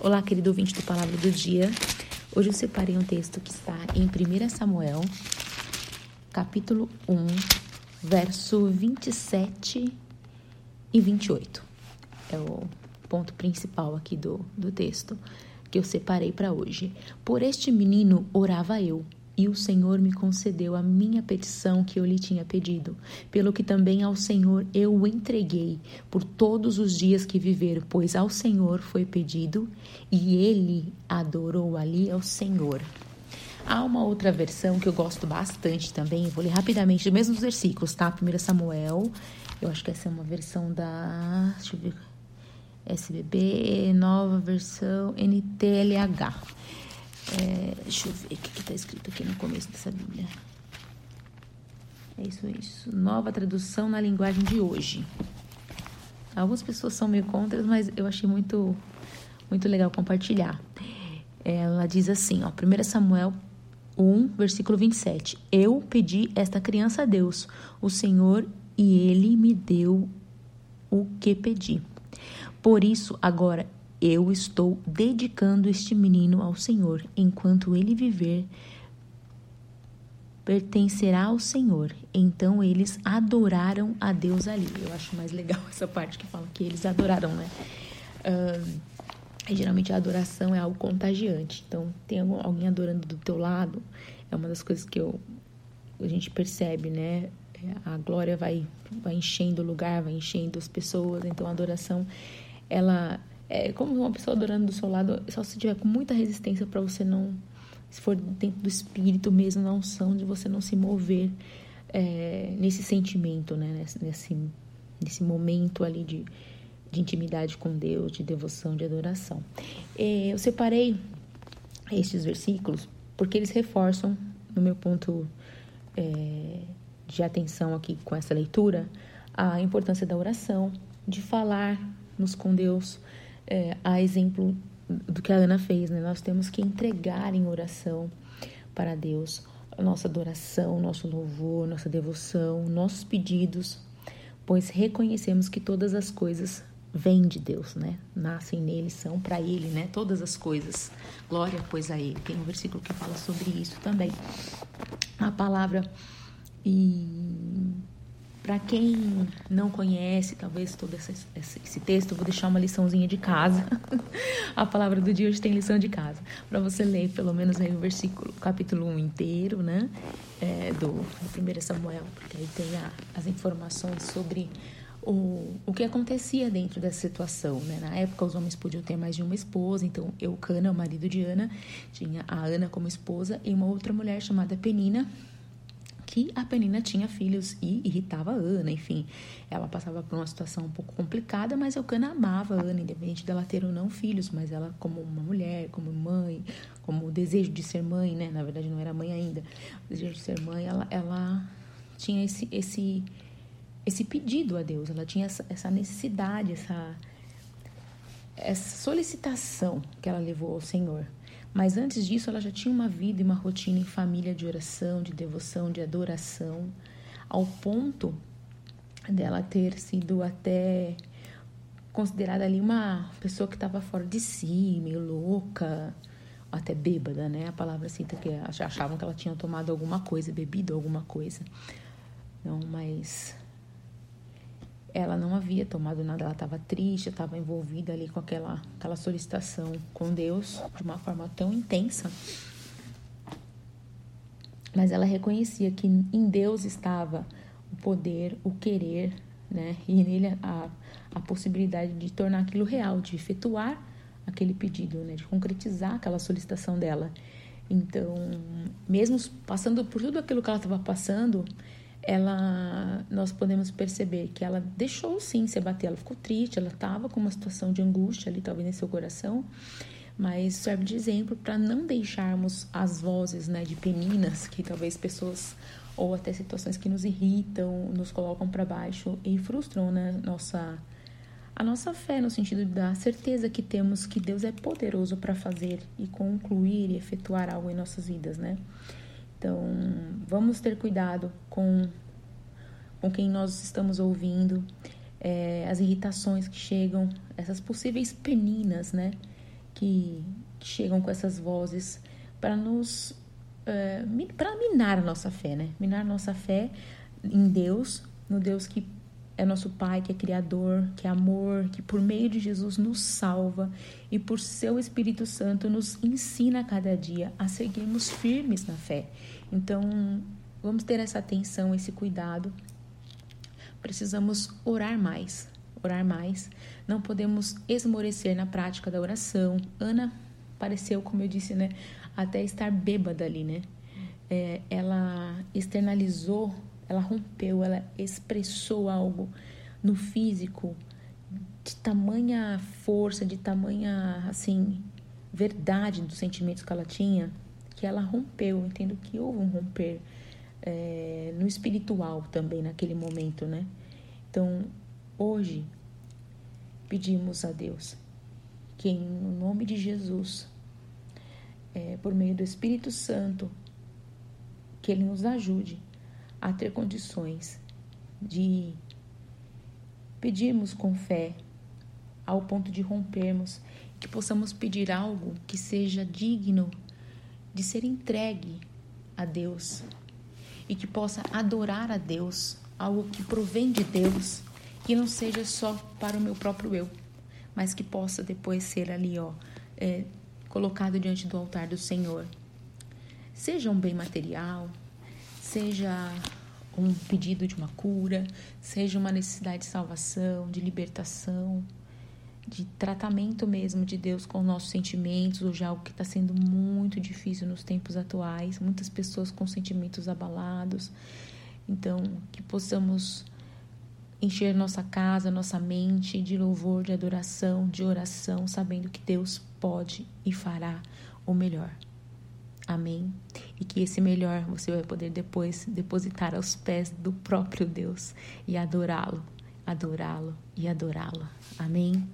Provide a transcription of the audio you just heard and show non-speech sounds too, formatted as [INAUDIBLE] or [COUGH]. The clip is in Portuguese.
Olá, querido ouvinte do Palavra do Dia. Hoje eu separei um texto que está em 1 Samuel, capítulo 1, verso 27 e 28. É o ponto principal aqui do, do texto que eu separei para hoje. Por este menino orava eu e o Senhor me concedeu a minha petição que eu lhe tinha pedido, pelo que também ao Senhor eu o entreguei por todos os dias que viver, pois ao Senhor foi pedido e ele adorou ali ao Senhor. Há uma outra versão que eu gosto bastante também, vou ler rapidamente os mesmos versículos, tá? 1 Samuel, eu acho que essa é uma versão da. Deixa eu ver. SBB, nova versão NTLH. É, deixa eu ver o que está escrito aqui no começo dessa Bíblia. É isso, é isso. Nova tradução na linguagem de hoje. Algumas pessoas são meio contra, mas eu achei muito, muito legal compartilhar. Ela diz assim, ó, 1 Samuel 1, versículo 27. Eu pedi esta criança a Deus, o Senhor, e ele me deu o que pedi. Por isso, agora eu estou dedicando este menino ao Senhor. Enquanto ele viver, pertencerá ao Senhor. Então eles adoraram a Deus ali. Eu acho mais legal [LAUGHS] essa parte que fala que eles adoraram, né? Uh, geralmente a adoração é algo contagiante. Então, tem alguém adorando do teu lado, é uma das coisas que eu, a gente percebe, né? A glória vai, vai enchendo o lugar, vai enchendo as pessoas. Então, a adoração, ela é como uma pessoa adorando do seu lado, só se tiver com muita resistência para você não, se for dentro do espírito mesmo, na unção de você não se mover é, nesse sentimento, né? Nesse, nesse momento ali de, de intimidade com Deus, de devoção, de adoração. É, eu separei estes versículos porque eles reforçam, no meu ponto é, de atenção aqui com essa leitura, a importância da oração, de falarmos com Deus, é, a exemplo do que a Ana fez, né? Nós temos que entregar em oração para Deus a nossa adoração, nosso louvor, nossa devoção, nossos pedidos, pois reconhecemos que todas as coisas vêm de Deus, né? Nascem nele, são para ele, né? Todas as coisas. Glória, pois, a ele. Tem um versículo que fala sobre isso também. A palavra e para quem não conhece, talvez todo esse, texto, eu vou deixar uma liçãozinha de casa. [LAUGHS] a palavra do dia hoje tem lição de casa. Para você ler pelo menos aí o versículo, capítulo 1 inteiro, né? É, do 1 Samuel, porque aí tem a, as informações sobre o, o que acontecia dentro dessa situação, né? Na época, os homens podiam ter mais de uma esposa, então Eucana, o marido de Ana, tinha a Ana como esposa e uma outra mulher chamada Penina, que a Penina tinha filhos e irritava a Ana, enfim. Ela passava por uma situação um pouco complicada, mas Eucana amava a Ana, independente dela ter ou não filhos, mas ela como uma mulher, como mãe, como o desejo de ser mãe, né? Na verdade não era mãe ainda. O desejo de ser mãe, ela, ela tinha esse, esse, esse pedido a Deus, ela tinha essa, essa necessidade, essa, essa solicitação que ela levou ao Senhor. Mas antes disso, ela já tinha uma vida e uma rotina em família de oração, de devoção, de adoração, ao ponto dela ter sido até considerada ali uma pessoa que estava fora de si, meio louca, até bêbada, né? A palavra cita que achavam que ela tinha tomado alguma coisa, bebido alguma coisa. Não, mas ela não havia tomado nada, ela estava triste, estava envolvida ali com aquela, aquela solicitação com Deus de uma forma tão intensa. Mas ela reconhecia que em Deus estava o poder, o querer, né? E nele a, a possibilidade de tornar aquilo real, de efetuar aquele pedido, né? De concretizar aquela solicitação dela. Então, mesmo passando por tudo aquilo que ela estava passando, ela nós podemos perceber que ela deixou sim se abater, ela ficou triste, ela estava com uma situação de angústia ali, talvez em seu coração, mas serve de exemplo para não deixarmos as vozes né, de peninas que talvez pessoas ou até situações que nos irritam, nos colocam para baixo e frustram né, nossa a nossa fé no sentido da certeza que temos que Deus é poderoso para fazer e concluir e efetuar algo em nossas vidas, né? Então, vamos ter cuidado com, com quem nós estamos ouvindo, é, as irritações que chegam, essas possíveis peninas, né? que, que chegam com essas vozes para nos é, para minar a nossa fé, né? Minar a nossa fé em Deus, no Deus que é nosso Pai, que é Criador, que é amor, que por meio de Jesus nos salva e por seu Espírito Santo nos ensina a cada dia a seguirmos firmes na fé. Então, vamos ter essa atenção, esse cuidado. Precisamos orar mais, orar mais. Não podemos esmorecer na prática da oração. Ana pareceu, como eu disse, né, até estar bêbada ali, né? É, ela externalizou ela rompeu, ela expressou algo no físico de tamanha força, de tamanha, assim, verdade dos sentimentos que ela tinha, que ela rompeu. Entendo que houve um romper é, no espiritual também naquele momento, né? Então, hoje, pedimos a Deus que, em nome de Jesus, é, por meio do Espírito Santo, que Ele nos ajude a ter condições de pedirmos com fé ao ponto de rompermos, que possamos pedir algo que seja digno de ser entregue a Deus e que possa adorar a Deus, algo que provém de Deus, que não seja só para o meu próprio eu, mas que possa depois ser ali, ó, é, colocado diante do altar do Senhor. Seja um bem material, seja um pedido de uma cura, seja uma necessidade de salvação, de libertação, de tratamento mesmo de Deus com nossos sentimentos, ou já algo que está sendo muito difícil nos tempos atuais, muitas pessoas com sentimentos abalados. Então, que possamos encher nossa casa, nossa mente de louvor, de adoração, de oração, sabendo que Deus pode e fará o melhor. Amém? E que esse melhor você vai poder depois depositar aos pés do próprio Deus e adorá-lo, adorá-lo e adorá-lo. Amém?